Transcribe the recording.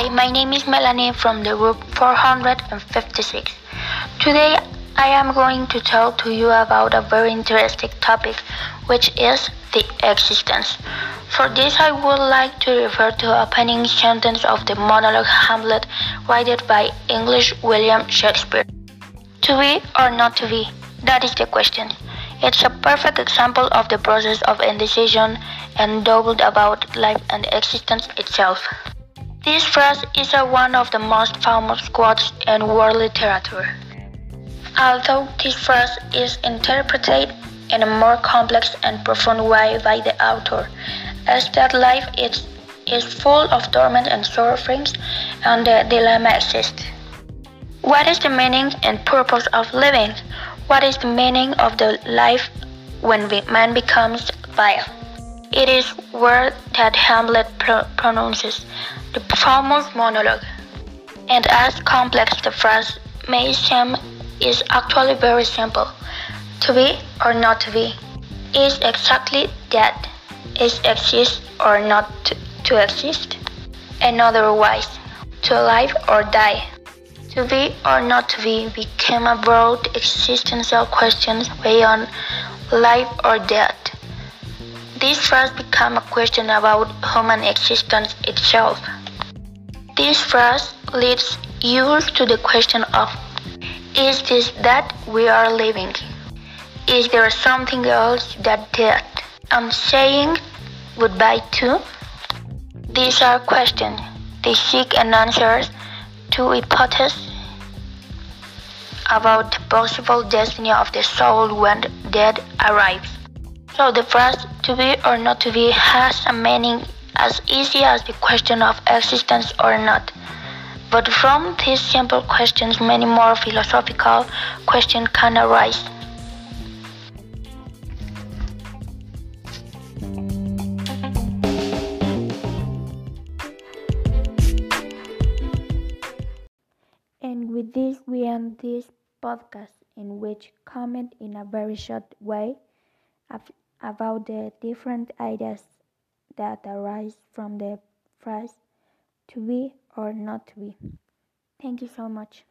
Hi, my name is Melanie from the group 456. Today I am going to talk to you about a very interesting topic, which is the existence. For this, I would like to refer to opening sentence of the monologue Hamlet, written by English William Shakespeare. To be or not to be? That is the question. It's a perfect example of the process of indecision and doubt about life and existence itself. This phrase is one of the most famous quotes in world literature. Although this phrase is interpreted in a more complex and profound way by the author, as that life is, is full of torment and sufferings, and the dilemma exists. What is the meaning and purpose of living? What is the meaning of the life when man becomes vile? It is word that Hamlet pr pronounces, the famous monologue. And as complex the phrase may seem, is actually very simple. To be or not to be is exactly that. Is exist or not to, to exist. And otherwise, to live or die. To be or not to be became a broad existential question beyond life or death. This phrase became a question about human existence itself. This phrase leads you to the question of Is this that we are living? Is there something else that death I'm saying goodbye to? These are questions. They seek an answer to hypotheses about the possible destiny of the soul when death arrives. So the phrase to be or not to be has a meaning as easy as the question of existence or not. But from these simple questions, many more philosophical questions can arise. And with this, we end this podcast, in which comment in a very short way about the different ideas that arise from the phrase to be or not to be. Thank you so much.